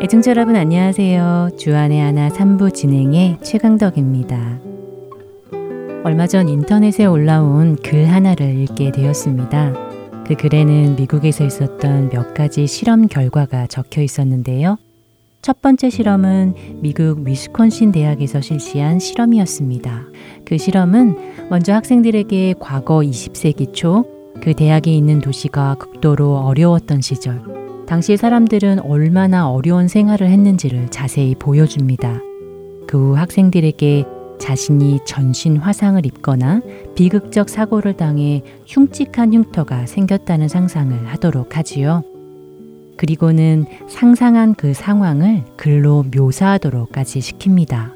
애청자 여러분 안녕하세요. 주안의 하나 3부 진행의 최강덕입니다. 얼마 전 인터넷에 올라온 글 하나를 읽게 되었습니다. 그 글에는 미국에서 있었던 몇 가지 실험 결과가 적혀 있었는데요. 첫 번째 실험은 미국 위스콘신 대학에서 실시한 실험이었습니다. 그 실험은 먼저 학생들에게 과거 20세기 초 그 대학에 있는 도시가 극도로 어려웠던 시절, 당시 사람들은 얼마나 어려운 생활을 했는지를 자세히 보여줍니다. 그 후 학생들에게 자신이 전신 화상을 입거나 비극적 사고를 당해 흉측한 흉터가 생겼다는 상상을 하도록 하지요. 그리고는 상상한 그 상황을 글로 묘사하도록까지 시킵니다.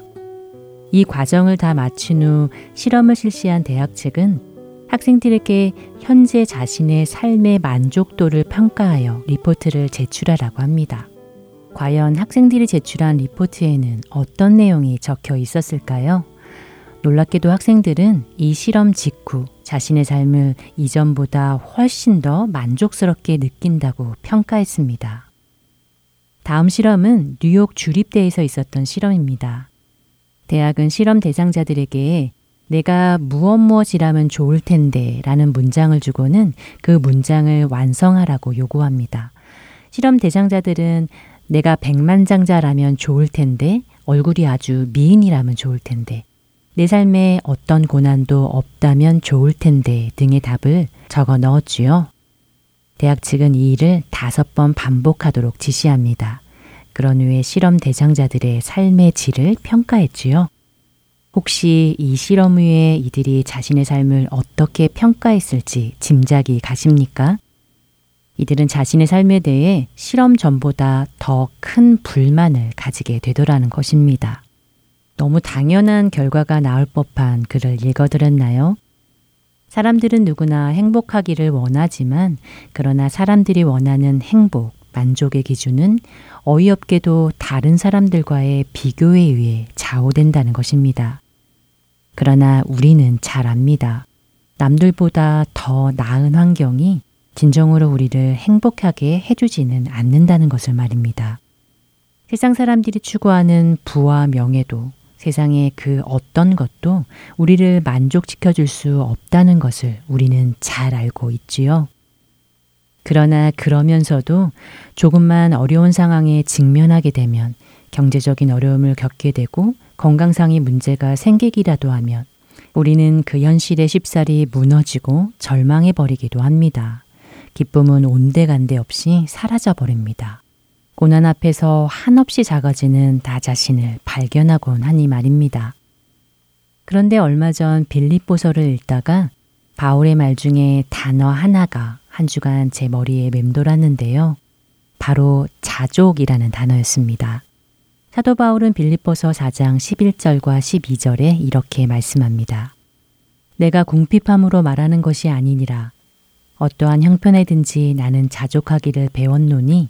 이 과정을 다 마친 후 실험을 실시한 대학 측은 학생들에게 현재 자신의 삶의 만족도를 평가하여 리포트를 제출하라고 합니다. 과연 학생들이 제출한 리포트에는 어떤 내용이 적혀 있었을까요? 놀랍게도 학생들은 이 실험 직후 자신의 삶을 이전보다 훨씬 더 만족스럽게 느낀다고 평가했습니다. 다음 실험은 뉴욕 주립대에서 있었던 실험입니다. 대학은 실험 대상자들에게 내가 무엇 무엇이라면 좋을 텐데 라는 문장을 주고는 그 문장을 완성하라고 요구합니다. 실험 대상자들은 내가 백만장자라면 좋을 텐데 얼굴이 아주 미인이라면 좋을 텐데 내 삶에 어떤 고난도 없다면 좋을 텐데 등의 답을 적어 넣었지요. 대학 측은 이 일을 다섯 번 반복하도록 지시합니다. 그런 후에 실험 대상자들의 삶의 질을 평가했지요. 혹시 이 실험 후에 이들이 자신의 삶을 어떻게 평가했을지 짐작이 가십니까? 이들은 자신의 삶에 대해 실험 전보다 더 큰 불만을 가지게 되더라는 것입니다. 너무 당연한 결과가 나올 법한 글을 읽어드렸나요? 사람들은 누구나 행복하기를 원하지만 그러나 사람들이 원하는 행복, 만족의 기준은 어이없게도 다른 사람들과의 비교에 의해 좌우된다는 것입니다. 그러나 우리는 잘 압니다. 남들보다 더 나은 환경이 진정으로 우리를 행복하게 해주지는 않는다는 것을 말입니다. 세상 사람들이 추구하는 부와 명예도 세상의 그 어떤 것도 우리를 만족시켜 줄 수 없다는 것을 우리는 잘 알고 있지요. 그러나 그러면서도 조금만 어려운 상황에 직면하게 되면 경제적인 어려움을 겪게 되고 건강상의 문제가 생기기라도 하면 우리는 그 현실에 쉽사리 무너지고 절망해 버리기도 합니다. 기쁨은 온데간데 없이 사라져 버립니다. 고난 앞에서 한없이 작아지는 나 자신을 발견하곤 하니 말입니다. 그런데 얼마 전 빌립보서를 읽다가 바울의 말 중에 단어 하나가 한 주간 제 머리에 맴돌았는데요. 바로 자족이라는 단어였습니다. 사도 바울은 빌립보서 4장 11절과 12절에 이렇게 말씀합니다. 내가 궁핍함으로 말하는 것이 아니니라. 어떠한 형편에든지 나는 자족하기를 배웠노니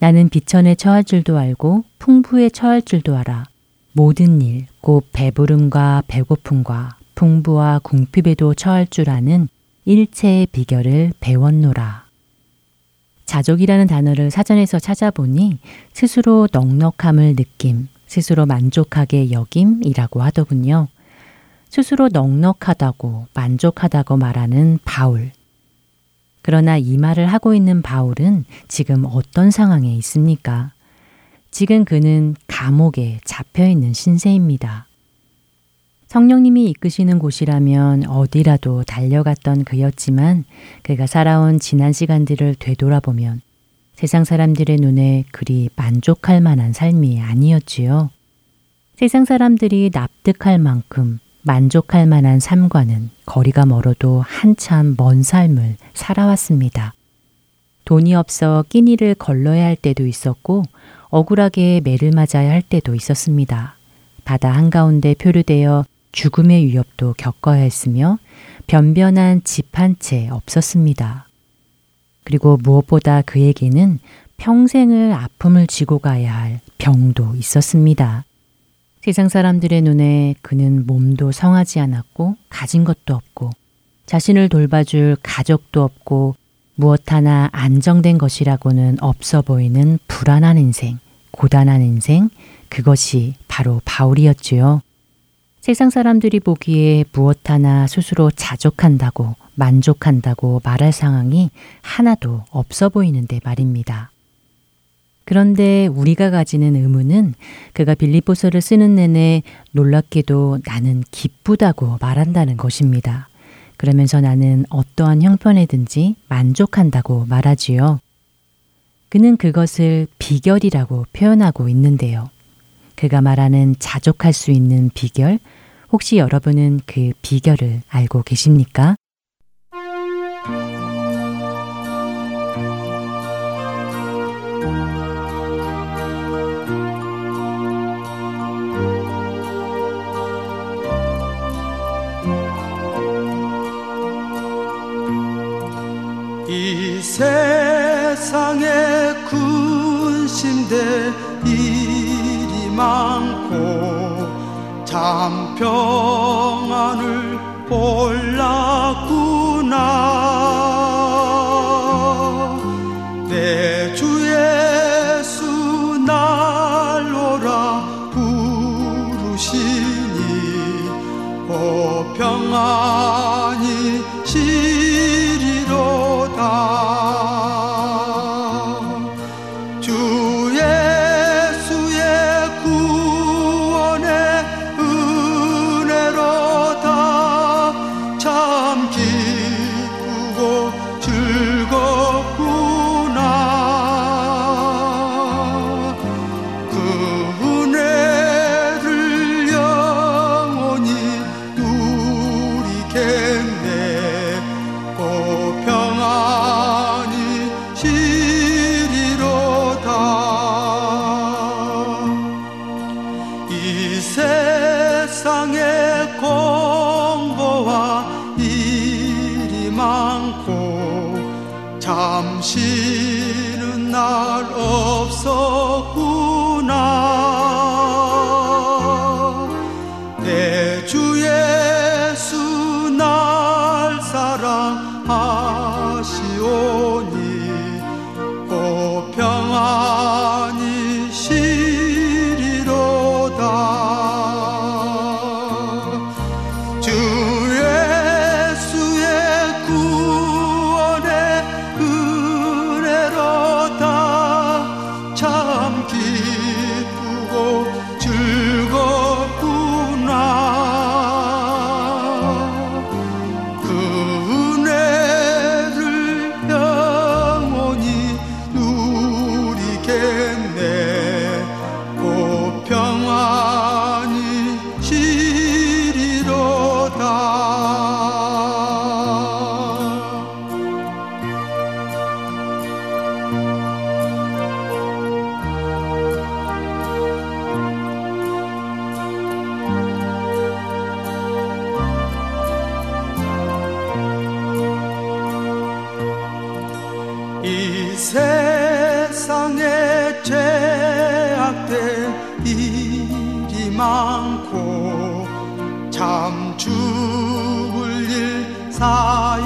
나는 비천에 처할 줄도 알고 풍부에 처할 줄도 알아. 모든 일, 곧 배부름과 배고픔과 풍부와 궁핍에도 처할 줄 아는 일체의 비결을 배웠노라. 자족이라는 단어를 사전에서 찾아보니 스스로 넉넉함을 느낌, 스스로 만족하게 여김이라고 하더군요. 스스로 넉넉하다고 만족하다고 말하는 바울. 그러나 이 말을 하고 있는 바울은 지금 어떤 상황에 있습니까? 지금 그는 감옥에 잡혀 있는 신세입니다. 성령님이 이끄시는 곳이라면 어디라도 달려갔던 그였지만 그가 살아온 지난 시간들을 되돌아보면 세상 사람들의 눈에 그리 만족할 만한 삶이 아니었지요. 세상 사람들이 납득할 만큼 만족할 만한 삶과는 거리가 멀어도 한참 먼 삶을 살아왔습니다. 돈이 없어 끼니를 걸러야 할 때도 있었고 억울하게 매를 맞아야 할 때도 있었습니다. 바다 한가운데 표류되어 죽음의 위협도 겪어야 했으며 변변한 집 한 채 없었습니다. 그리고 무엇보다 그에게는 평생을 아픔을 지고 가야 할 병도 있었습니다. 세상 사람들의 눈에 그는 몸도 성하지 않았고 가진 것도 없고 자신을 돌봐줄 가족도 없고 무엇 하나 안정된 것이라고는 없어 보이는 불안한 인생, 고단한 인생, 그것이 바로 바울이었지요. 세상 사람들이 보기에 무엇 하나 스스로 자족한다고 만족한다고 말할 상황이 하나도 없어 보이는데 말입니다. 그런데 우리가 가지는 의문은 그가 빌립보서를 쓰는 내내 놀랍게도 나는 기쁘다고 말한다는 것입니다. 그러면서 나는 어떠한 형편에든지 만족한다고 말하지요. 그는 그것을 비결이라고 표현하고 있는데요. 그가 말하는 자족할 수 있는 비결, 혹시 여러분은 그 비결을 알고 계십니까? 세상에 군신대 일이 많고 참 평안을 몰랐구나. 내주 예수 날로라 부르시니 오 평안 in there.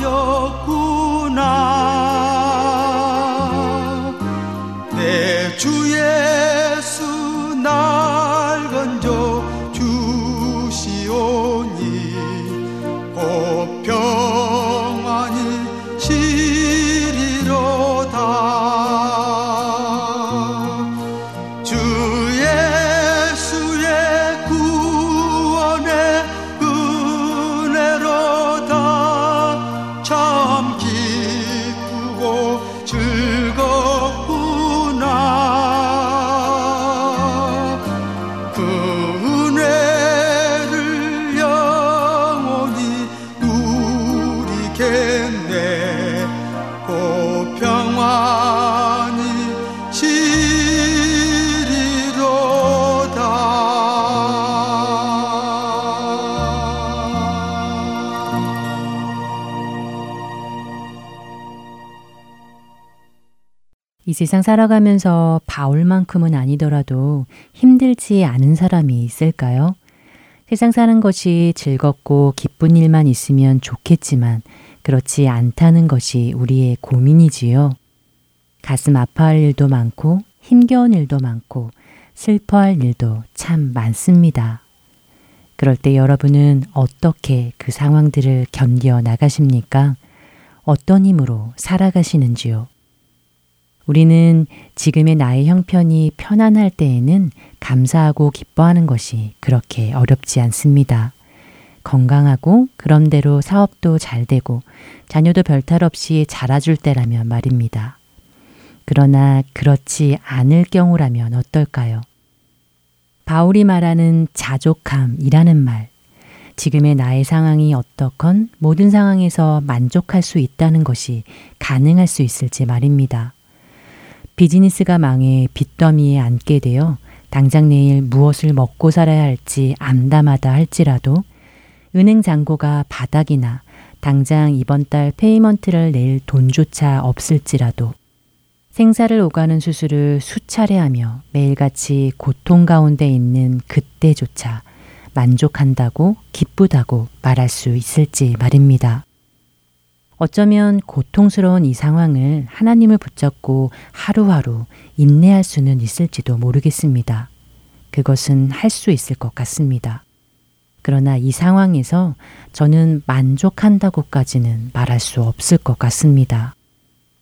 참 세상 살아가면서 바울만큼은 아니더라도 힘들지 않은 사람이 있을까요? 세상 사는 것이 즐겁고 기쁜 일만 있으면 좋겠지만 그렇지 않다는 것이 우리의 고민이지요. 가슴 아파할 일도 많고 힘겨운 일도 많고 슬퍼할 일도 참 많습니다. 그럴 때 여러분은 어떻게 그 상황들을 견뎌 나가십니까? 어떤 힘으로 살아가시는지요? 우리는 지금의 나의 형편이 편안할 때에는 감사하고 기뻐하는 것이 그렇게 어렵지 않습니다. 건강하고 그런대로 사업도 잘 되고 자녀도 별탈 없이 자라줄 때라면 말입니다. 그러나 그렇지 않을 경우라면 어떨까요? 바울이 말하는 자족함이라는 말. 지금의 나의 상황이 어떻건 모든 상황에서 만족할 수 있다는 것이 가능할 수 있을지 말입니다. 비즈니스가 망해 빚더미에 앉게 되어 당장 내일 무엇을 먹고 살아야 할지 암담하다 할지라도 은행 잔고가 바닥이나 당장 이번 달 payment를 낼 돈조차 없을지라도 생사를 오가는 수술을 수차례 하며 매일같이 고통 가운데 있는 그때조차 만족한다고 기쁘다고 말할 수 있을지 말입니다. 어쩌면 고통스러운 이 상황을 하나님을 붙잡고 하루하루 인내할 수는 있을지도 모르겠습니다. 그것은 할 수 있을 것 같습니다. 그러나 이 상황에서 저는 만족한다고까지는 말할 수 없을 것 같습니다.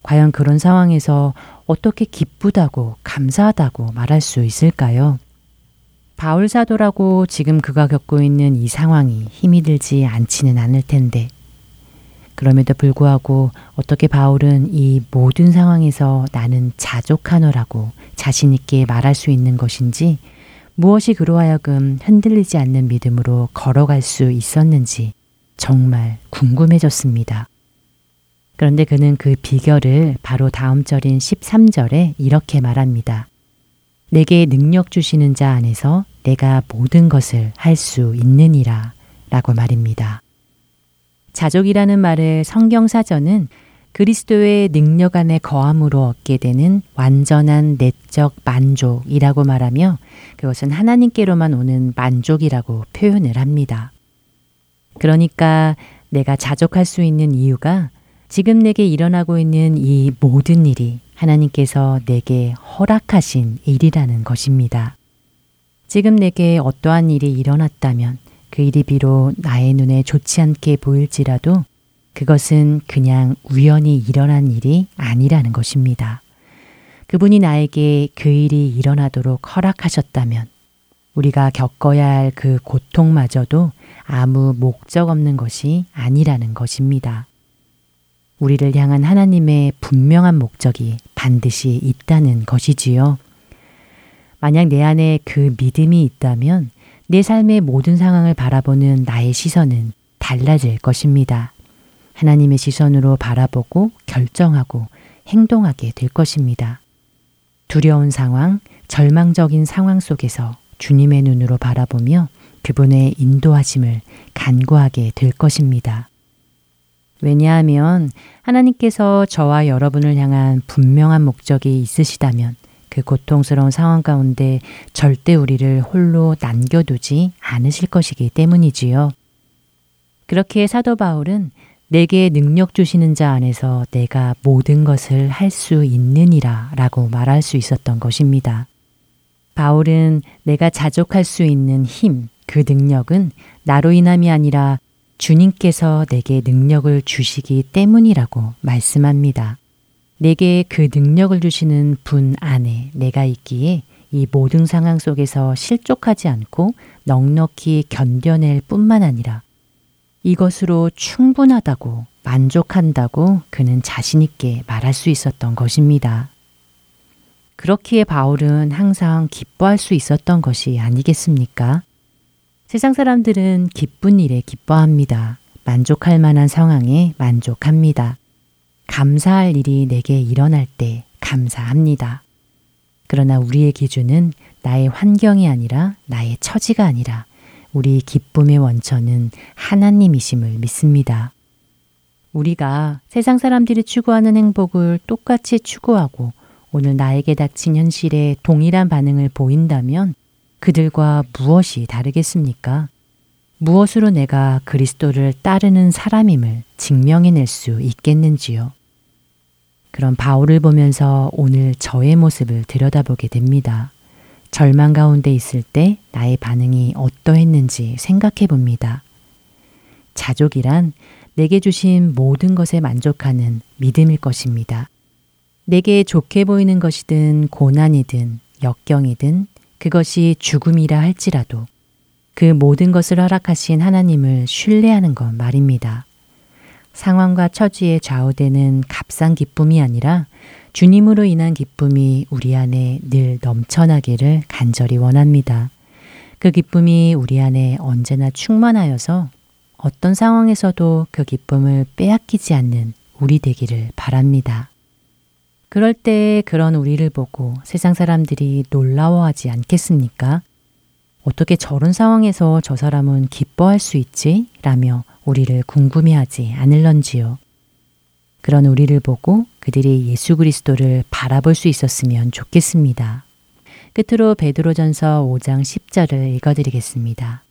과연 그런 상황에서 어떻게 기쁘다고 감사하다고 말할 수 있을까요? 바울 사도라고 지금 그가 겪고 있는 이 상황이 힘이 들지 않지는 않을 텐데, 그럼에도 불구하고 어떻게 바울은 이 모든 상황에서 나는 자족하노라고 자신있게 말할 수 있는 것인지, 무엇이 그로 하여금 흔들리지 않는 믿음으로 걸어갈 수 있었는지 정말 궁금해졌습니다. 그런데 그는 그 비결을 바로 다음 절인 13절에 이렇게 말합니다. 내게 능력 주시는 자 안에서 내가 모든 것을 할 수 있느니라 라고 말입니다. 자족이라는 말의 성경사전은 그리스도의 능력 안에 거함으로 얻게 되는 완전한 내적 만족이라고 말하며 그것은 하나님께로만 오는 만족이라고 표현을 합니다. 그러니까 내가 자족할 수 있는 이유가 지금 내게 일어나고 있는 이 모든 일이 하나님께서 내게 허락하신 일이라는 것입니다. 지금 내게 어떠한 일이 일어났다면 그 일이 비록 나의 눈에 좋지 않게 보일지라도 그것은 그냥 우연히 일어난 일이 아니라는 것입니다. 그분이 나에게 그 일이 일어나도록 허락하셨다면 우리가 겪어야 할 그 고통마저도 아무 목적 없는 것이 아니라는 것입니다. 우리를 향한 하나님의 분명한 목적이 반드시 있다는 것이지요. 만약 내 안에 그 믿음이 있다면 내 삶의 모든 상황을 바라보는 나의 시선은 달라질 것입니다. 하나님의 시선으로 바라보고 결정하고 행동하게 될 것입니다. 두려운 상황, 절망적인 상황 속에서 주님의 눈으로 바라보며 그분의 인도하심을 간구하게 될 것입니다. 왜냐하면 하나님께서 저와 여러분을 향한 분명한 목적이 있으시다면 그 고통스러운 상황 가운데 절대 우리를 홀로 남겨두지 않으실 것이기 때문이지요. 그렇게 사도 바울은 내게 능력 주시는 자 안에서 내가 모든 것을 할 수 있느니라 라고 말할 수 있었던 것입니다. 바울은 내가 자족할 수 있는 힘, 그 능력은 나로 인함이 아니라 주님께서 내게 능력을 주시기 때문이라고 말씀합니다. 내게 그 능력을 주시는 분 안에 내가 있기에 이 모든 상황 속에서 실족하지 않고 넉넉히 견뎌낼 뿐만 아니라 이것으로 충분하다고 만족한다고 그는 자신있게 말할 수 있었던 것입니다. 그렇기에 바울은 항상 기뻐할 수 있었던 것이 아니겠습니까? 세상 사람들은 기쁜 일에 기뻐합니다. 만족할 만한 상황에 만족합니다. 감사할 일이 내게 일어날 때 감사합니다. 그러나 우리의 기준은 나의 환경이 아니라 나의 처지가 아니라 우리 기쁨의 원천은 하나님이심을 믿습니다. 우리가 세상 사람들이 추구하는 행복을 똑같이 추구하고 오늘 나에게 닥친 현실에 동일한 반응을 보인다면 그들과 무엇이 다르겠습니까? 무엇으로 내가 그리스도를 따르는 사람임을 증명해낼 수 있겠는지요? 그런 바울을 보면서 오늘 저의 모습을 들여다보게 됩니다. 절망 가운데 있을 때 나의 반응이 어떠했는지 생각해 봅니다. 자족이란 내게 주신 모든 것에 만족하는 믿음일 것입니다. 내게 좋게 보이는 것이든 고난이든 역경이든 그것이 죽음이라 할지라도 그 모든 것을 허락하신 하나님을 신뢰하는 것 말입니다. 상황과 처지에 좌우되는 값싼 기쁨이 아니라 주님으로 인한 기쁨이 우리 안에 늘 넘쳐나기를 간절히 원합니다. 그 기쁨이 우리 안에 언제나 충만하여서 어떤 상황에서도 그 기쁨을 빼앗기지 않는 우리 되기를 바랍니다. 그럴 때 그런 우리를 보고 세상 사람들이 놀라워하지 않겠습니까? 어떻게 저런 상황에서 저 사람은 기뻐할 수 있지? 라며 우리를 궁금해하지 않을런지요. 그런 우리를 보고 그들이 예수 그리스도를 바라볼 수 있었으면 좋겠습니다. 끝으로 베드로전서 5장 10절을 읽어드리겠습니다.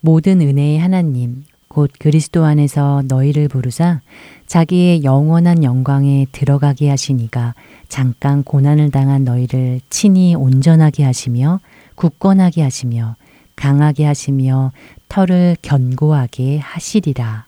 모든 은혜의 하나님, 곧 그리스도 안에서 너희를 부르사 자기의 영원한 영광에 들어가게 하시니가 잠깐 고난을 당한 너희를 친히 온전하게 하시며 굳건하게 하시며 강하게 하시며 털을 견고하게 하시리라.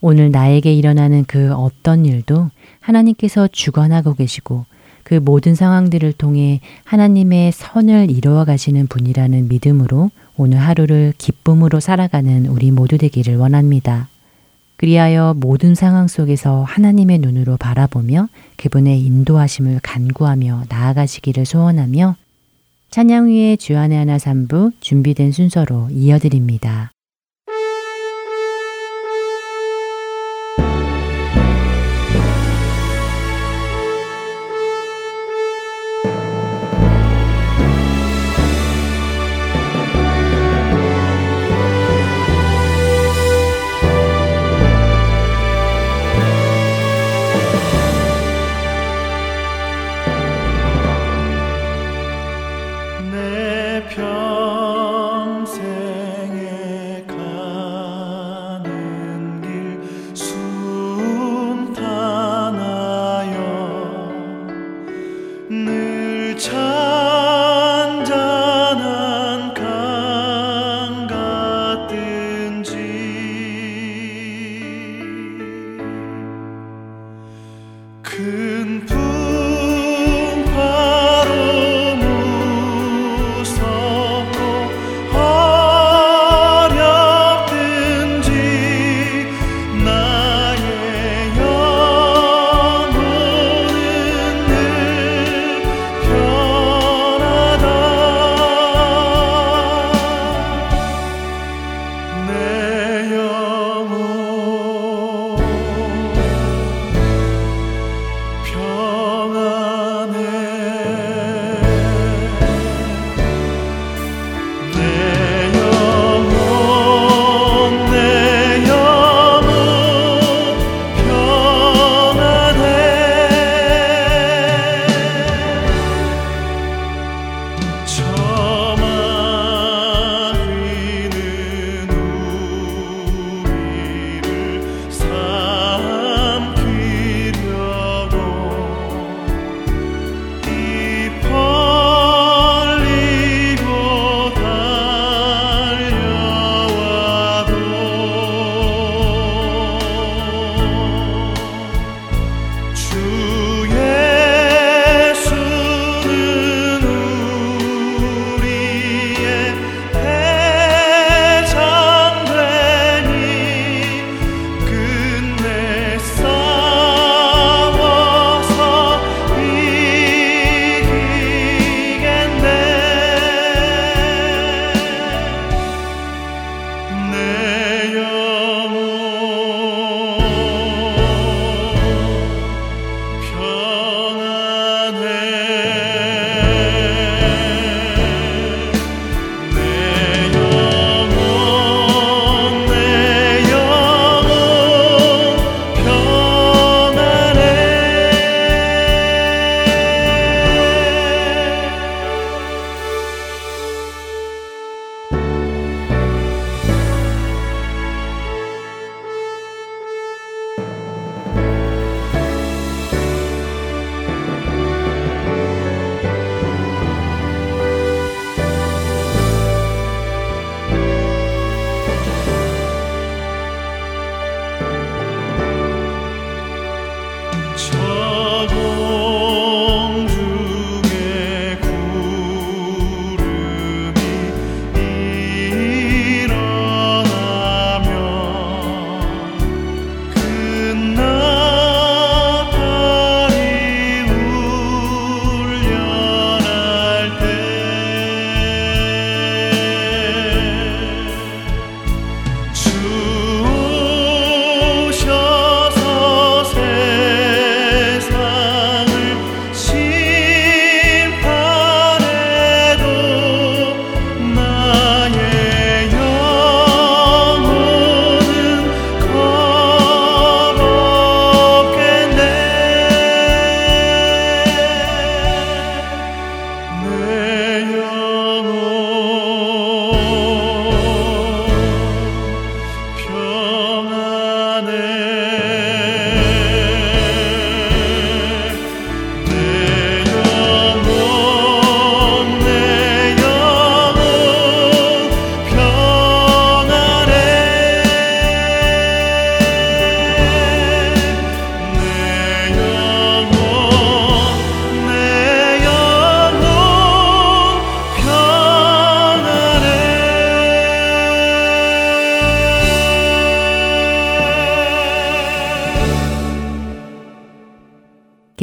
오늘 나에게 일어나는 그 어떤 일도 하나님께서 주관하고 계시고 그 모든 상황들을 통해 하나님의 선을 이루어 가시는 분이라는 믿음으로 오늘 하루를 기쁨으로 살아가는 우리 모두 되기를 원합니다. 그리하여 모든 상황 속에서 하나님의 눈으로 바라보며 그분의 인도하심을 간구하며 나아가시기를 소원하며 찬양 후에 주안의 하나 삼부 준비된 순서로 이어드립니다.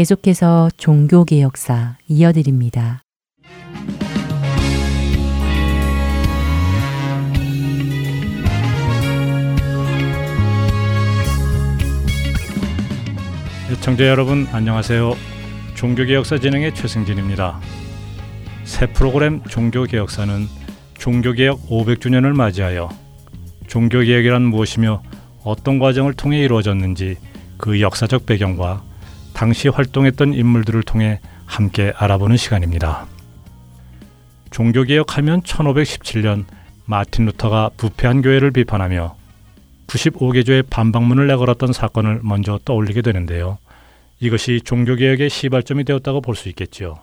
계속해서 종교개혁사 이어드립니다. 청자 여러분 안녕하세요. 종교개혁사 진행의 최승진입니다. 새 프로그램 종교개혁사는 종교개혁 500주년을 맞이하여 종교개혁이란 무엇이며 어떤 과정을 통해 이루어졌는지 그 역사적 배경과 당시 활동했던 인물들을 통해 함께 알아보는 시간입니다. 종교개혁하면 1517년 마틴 루터가 부패한 교회를 비판하며 95개조의 반박문을 내걸었던 사건을 먼저 떠올리게 되는데요. 이것이 종교개혁의 시발점이 되었다고 볼 수 있겠지요.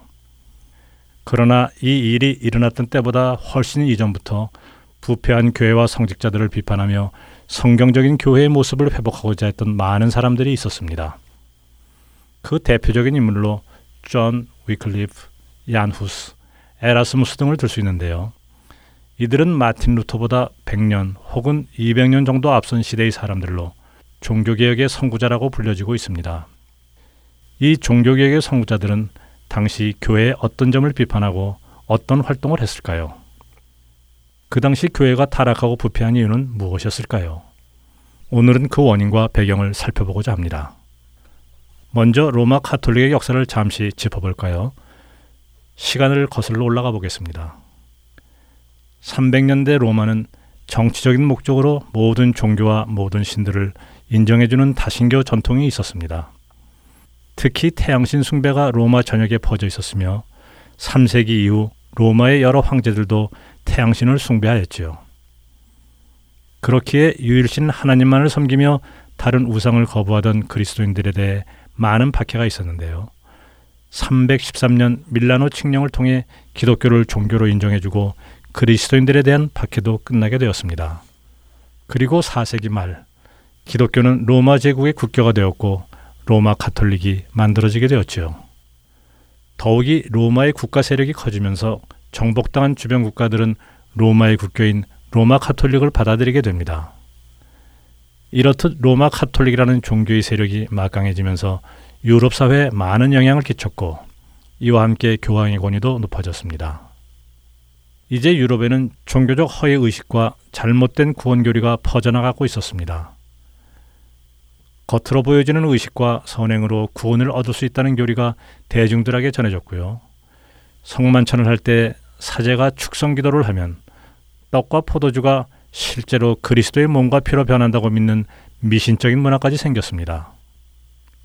그러나 이 일이 일어났던 때보다 훨씬 이전부터 부패한 교회와 성직자들을 비판하며 성경적인 교회의 모습을 회복하고자 했던 많은 사람들이 있었습니다. 그 대표적인 인물로 존 위클리프, 얀 후스, 에라스무스 등을 들 수 있는데요. 이들은 마틴 루터보다 100년 혹은 200년 정도 앞선 시대의 사람들로 종교개혁의 선구자라고 불려지고 있습니다. 이 종교개혁의 선구자들은 당시 교회의 어떤 점을 비판하고 어떤 활동을 했을까요? 그 당시 교회가 타락하고 부패한 이유는 무엇이었을까요? 오늘은 그 원인과 배경을 살펴보고자 합니다. 먼저 로마 카톨릭의 역사를 잠시 짚어볼까요? 시간을 거슬러 올라가 보겠습니다. 300년대 로마는 정치적인 목적으로 모든 종교와 모든 신들을 인정해주는 다신교 전통이 있었습니다. 특히 태양신 숭배가 로마 전역에 퍼져 있었으며 3세기 이후 로마의 여러 황제들도 태양신을 숭배하였지요. 그렇기에 유일신 하나님만을 섬기며 다른 우상을 거부하던 그리스도인들에 대해 많은 박해가 있었는데요. 313년 밀라노 칙령을 통해 기독교를 종교로 인정해주고 그리스도인들에 대한 박해도 끝나게 되었습니다. 그리고 4세기 말 기독교는 로마 제국의 국교가 되었고 로마 카톨릭이 만들어지게 되었지요. 더욱이 로마의 국가 세력이 커지면서 정복당한 주변 국가들은 로마의 국교인 로마 카톨릭을 받아들이게 됩니다. 이렇듯 로마 카톨릭이라는 종교의 세력이 막강해지면서 유럽 사회에 많은 영향을 끼쳤고 이와 함께 교황의 권위도 높아졌습니다. 이제 유럽에는 종교적 허위 의식과 잘못된 구원 교리가 퍼져나가고 있었습니다. 겉으로 보여지는 의식과 선행으로 구원을 얻을 수 있다는 교리가 대중들에게 전해졌고요. 성만찬을 할 때 사제가 축성 기도를 하면 떡과 포도주가 실제로 그리스도의 몸과 피로 변한다고 믿는 미신적인 문화까지 생겼습니다.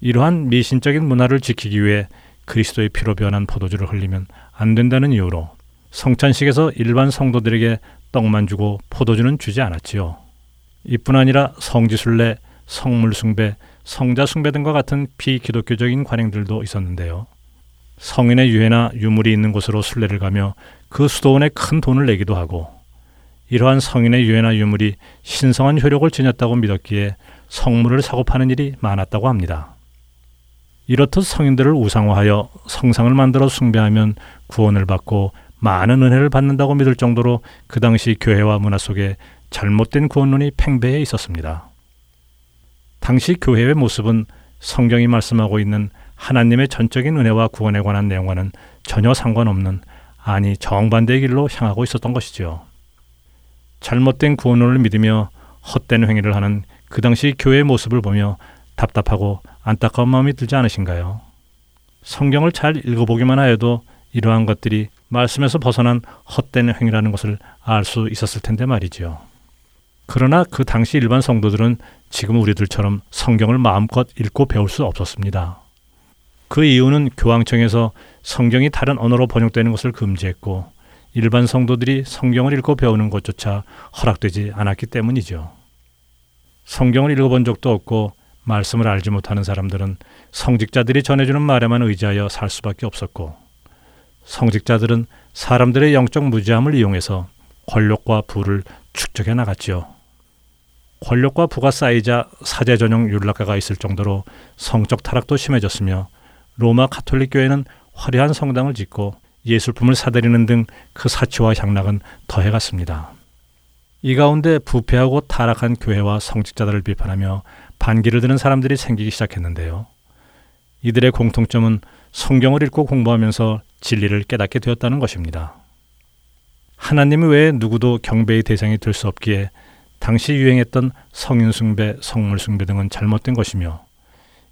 이러한 미신적인 문화를 지키기 위해 그리스도의 피로 변한 포도주를 흘리면 안 된다는 이유로 성찬식에서 일반 성도들에게 떡만 주고 포도주는 주지 않았지요. 이뿐 아니라 성지순례, 성물숭배, 성자숭배 등과 같은 비기독교적인 관행들도 있었는데요. 성인의 유해나 유물이 있는 곳으로 순례를 가며 그 수도원에 큰 돈을 내기도 하고 이러한 성인의 유해나 유물이 신성한 효력을 지녔다고 믿었기에 성물을 사고 파는 일이 많았다고 합니다. 이렇듯 성인들을 우상화하여 성상을 만들어 숭배하면 구원을 받고 많은 은혜를 받는다고 믿을 정도로 그 당시 교회와 문화 속에 잘못된 구원론이 팽배해 있었습니다. 당시 교회의 모습은 성경이 말씀하고 있는 하나님의 전적인 은혜와 구원에 관한 내용과는 전혀 상관없는 아니 정반대의 길로 향하고 있었던 것이지요. 잘못된 구원론을 믿으며 헛된 행위를 하는 그 당시 교회의 모습을 보며 답답하고 안타까운 마음이 들지 않으신가요? 성경을 잘 읽어보기만 하여도 이러한 것들이 말씀에서 벗어난 헛된 행위라는 것을 알 수 있었을 텐데 말이지요. 그러나 그 당시 일반 성도들은 지금 우리들처럼 성경을 마음껏 읽고 배울 수 없었습니다. 그 이유는 교황청에서 성경이 다른 언어로 번역되는 것을 금지했고 일반 성도들이 성경을 읽고 배우는 것조차 허락되지 않았기 때문이죠. 성경을 읽어본 적도 없고 말씀을 알지 못하는 사람들은 성직자들이 전해주는 말에만 의지하여 살 수밖에 없었고 성직자들은 사람들의 영적 무지함을 이용해서 권력과 부를 축적해 나갔지요. 권력과 부가 쌓이자 사제 전용 율락가가 있을 정도로 성적 타락도 심해졌으며 로마 카톨릭 교회는 화려한 성당을 짓고 예술품을 사들이는 등 그 사치와 향락은 더해갔습니다. 이 가운데 부패하고 타락한 교회와 성직자들을 비판하며 반기를 드는 사람들이 생기기 시작했는데요. 이들의 공통점은 성경을 읽고 공부하면서 진리를 깨닫게 되었다는 것입니다. 하나님 외에 누구도 경배의 대상이 될 수 없기에 당시 유행했던 성인숭배, 성물숭배 등은 잘못된 것이며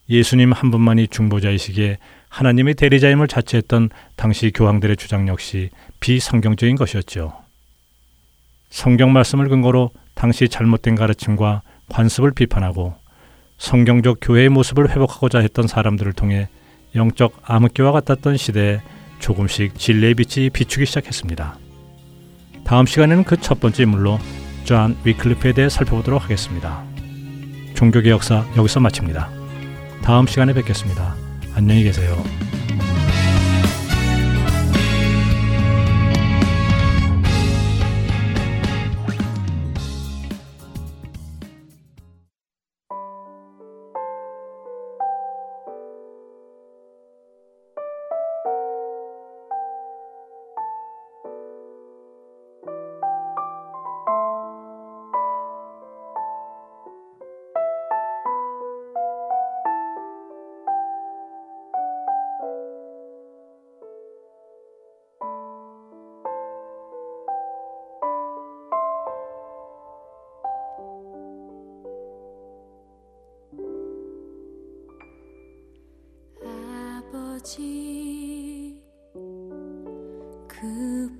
예수님 한 분만이 중보자이시기에 하나님의 대리자임을 자처했던 당시 교황들의 주장 역시 비성경적인 것이었죠. 성경 말씀을 근거로 당시 잘못된 가르침과 관습을 비판하고 성경적 교회의 모습을 회복하고자 했던 사람들을 통해 영적 암흑기와 같았던 시대에 조금씩 진리의 빛이 비추기 시작했습니다. 다음 시간에는 그 첫 번째 인물로 존 위클리프에 대해 살펴보도록 하겠습니다. 종교개혁사 여기서 마칩니다. 다음 시간에 뵙겠습니다. 안녕히 계세요. 아직 그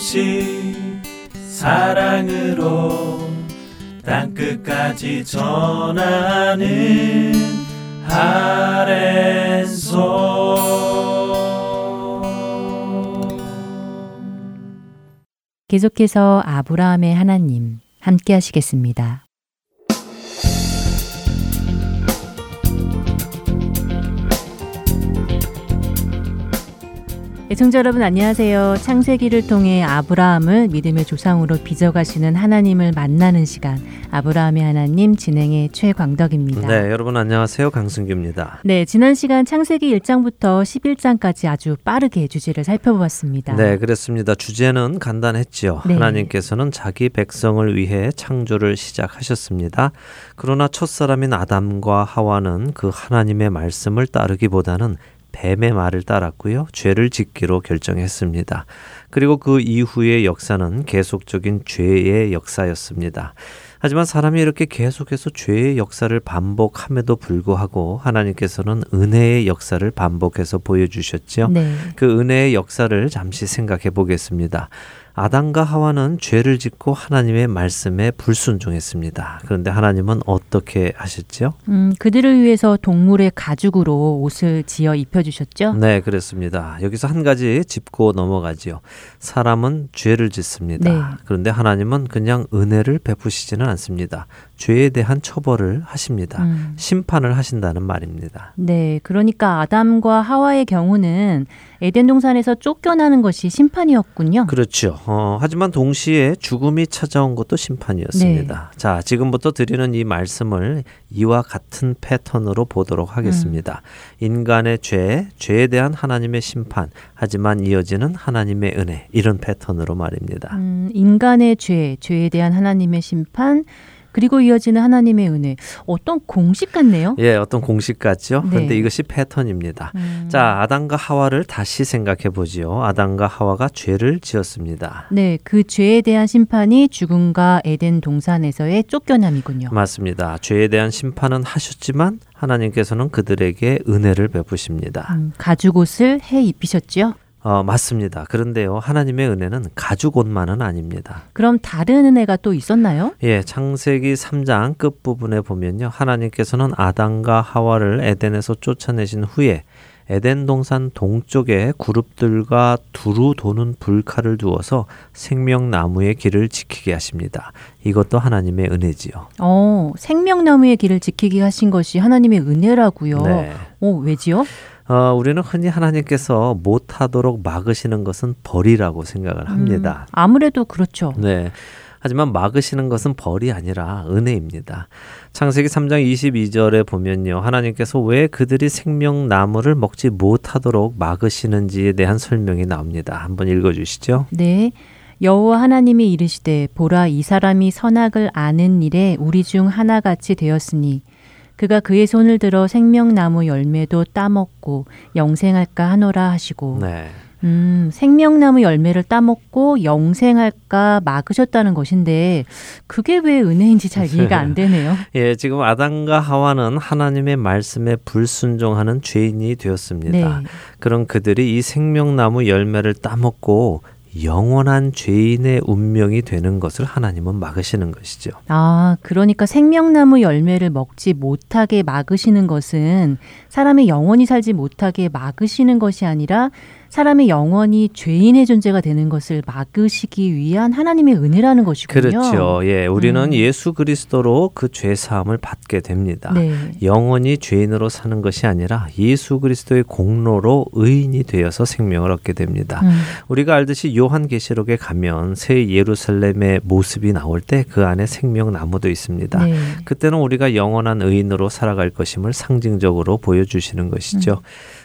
소식 사랑으로 땅끝까지 전하는 아랜소 계속해서 아브라함의 하나님 함께 하시겠습니다. 애청자 여러분 안녕하세요. 창세기를 통해 아브라함을 믿음의 조상으로 빚어가시는 하나님을 만나는 시간 아브라함의 하나님 진행의 최광덕입니다. 네, 여러분 안녕하세요. 강승규입니다. 네, 지난 시간 창세기 1장부터 11장까지 아주 빠르게 주제를 살펴보았습니다. 네, 그렇습니다. 주제는 간단했지요. 네. 하나님께서는 자기 백성을 위해 창조를 시작하셨습니다. 그러나 첫사람인 아담과 하와는 그 하나님의 말씀을 따르기보다는 뱀의 말을 따랐고요. 죄를 짓기로 결정했습니다. 그리고 그 이후의 역사는 계속적인 죄의 역사였습니다. 하지만 사람이 이렇게 계속해서 죄의 역사를 반복함에도 불구하고 하나님께서는 은혜의 역사를 반복해서 보여주셨죠. 네. 그 은혜의 역사를 잠시 생각해 보겠습니다. 아담과 하와는 죄를 짓고 하나님의 말씀에 불순종했습니다. 그런데 하나님은 어떻게 하셨죠? 음, 그들을 위해서 동물의 가죽으로 옷을 지어 입혀 주셨죠? 네, 그렇습니다. 여기서 한 가지 짚고 넘어가지요. 사람은 죄를 짓습니다. 네. 그런데 하나님은 그냥 은혜를 베푸시지는 않습니다. 죄에 대한 처벌을 하십니다. 음. 심판을 하신다는 말입니다. 네, 그러니까 아담과 하와의 경우는 에덴 동산에서 쫓겨나는 것이 심판이었군요. 그렇죠. 어, 하지만 동시에 죽음이 찾아온 것도 심판이었습니다. 자, 지금부터 드리는 이 말씀을 이와 같은 패턴으로 보도록 하겠습니다. 인간의 죄, 죄에 대한 하나님의 심판, 하지만 이어지는 하나님의 은혜, 이런 패턴으로 말입니다. 음, 인간의 죄, 죄에 대한 하나님의 심판, 그리고 이어지는 하나님의 은혜. 어떤 공식 같네요. 예, 어떤 공식 같죠? 네. 그런데 이것이 패턴입니다. 음. 자, 아담과 하와를 다시 생각해 보지요. 아담과 하와가 죄를 지었습니다. 네, 그 죄에 대한 심판이 죽음과 에덴 동산에서의 쫓겨남이군요. 맞습니다. 죄에 대한 심판은 하셨지만 하나님께서는 그들에게 은혜를 베푸십니다. 음, 가죽 옷을 해 입히셨죠? 어, 맞습니다. 그런데요, 하나님의 은혜는 가죽 옷만은 아닙니다. 그럼 다른 은혜가 또 있었나요? 예, 창세기 3장 끝부분에 보면요. 하나님께서는 아담과 하와를 에덴에서 쫓아내신 후에 에덴 동산 동쪽에 그룹들과 두루 도는 불칼을 두어서 생명나무의 길을 지키게 하십니다. 이것도 하나님의 은혜지요. 어, 생명나무의 길을 지키게 하신 것이 하나님의 은혜라고요. 네. 어, 왜지요? 어, 우리는 흔히 하나님께서 못하도록 막으시는 것은 벌이라고 생각을 합니다. 음, 아무래도 그렇죠. 네. 하지만 막으시는 것은 벌이 아니라 은혜입니다. 창세기 3장 22절에 보면요. 하나님께서 왜 그들이 생명나무를 먹지 못하도록 막으시는지에 대한 설명이 나옵니다. 한번 읽어 주시죠. 네. 여호와 하나님이 이르시되 보라 이 사람이 선악을 아는 일에 우리 중 하나같이 되었으니 그가 그의 손을 들어 생명나무 열매도 따먹고 영생할까 하노라 하시고 네. 음, 생명나무 열매를 따먹고 영생할까 막으셨다는 것인데 그게 왜 은혜인지 잘 이해가 안 되네요. 예, 지금 아담과 하와는 하나님의 말씀에 불순종하는 죄인이 되었습니다. 네. 그런 그들이 이 생명나무 열매를 따먹고 영원한 죄인의 운명이 되는 것을 하나님은 막으시는 것이죠. 아, 그러니까 생명나무 열매를 먹지 못하게 막으시는 것은 사람이 영원히 살지 못하게 막으시는 것이 아니라 사람의 영원히 죄인의 존재가 되는 것을 막으시기 위한 하나님의 은혜라는 것이군요. 그렇죠. 예, 우리는 음. 예수 그리스도로 그 죄 사함을 받게 됩니다. 네. 영원히 죄인으로 사는 것이 아니라 예수 그리스도의 공로로 의인이 되어서 생명을 얻게 됩니다. 음. 우리가 알듯이 요한계시록에 가면 새 예루살렘의 모습이 나올 때 그 안에 생명나무도 있습니다. 네. 그때는 우리가 영원한 의인으로 살아갈 것임을 상징적으로 보여주시는 것이죠.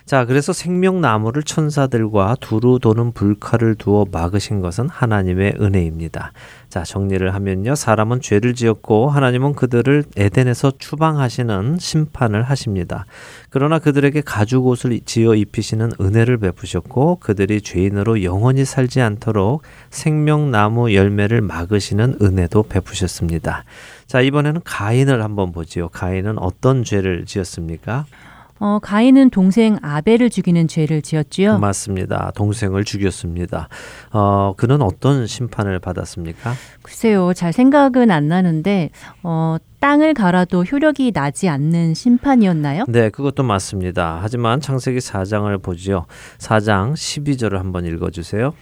자, 그래서 생명나무를 천사들과 두루 도는 불칼을 두어 막으신 것은 하나님의 은혜입니다. 자, 정리를 하면요. 사람은 죄를 지었고 하나님은 그들을 에덴에서 추방하시는 심판을 하십니다. 그러나 그들에게 가죽 옷을 지어 입히시는 은혜를 베푸셨고 그들이 죄인으로 영원히 살지 않도록 생명나무 열매를 막으시는 은혜도 베푸셨습니다. 자, 이번에는 가인을 한번 보지요. 가인은 어떤 죄를 지었습니까? 어, 가인은 동생 아벨을 죽이는 죄를 지었지요. 맞습니다. 동생을 죽였습니다. 어, 그는 어떤 심판을 받았습니까? 글쎄요, 잘 생각은 안 나는데 어, 땅을 갈아도 효력이 나지 않는 심판이었나요? 네, 그것도 맞습니다. 하지만 창세기 4장을 보지요. 4장 12절을 한번 읽어 주세요.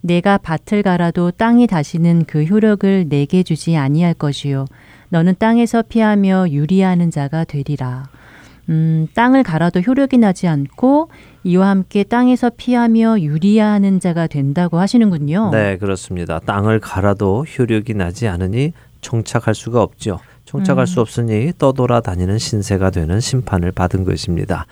내가 밭을 갈아도 땅이 다시는 그 효력을 내게 주지 아니할 것이요 너는 땅에서 피하며 유리하는 자가 되리라. 음, 땅을 갈아도 효력이 나지 않고 이와 함께 땅에서 피하며 유리하는 자가 된다고 하시는군요. 네, 그렇습니다. 땅을 갈아도 효력이 나지 않으니 정착할 수가 없죠. 정착할 음. 수 없으니 떠돌아 다니는 신세가 되는 심판을 받은 것입니다.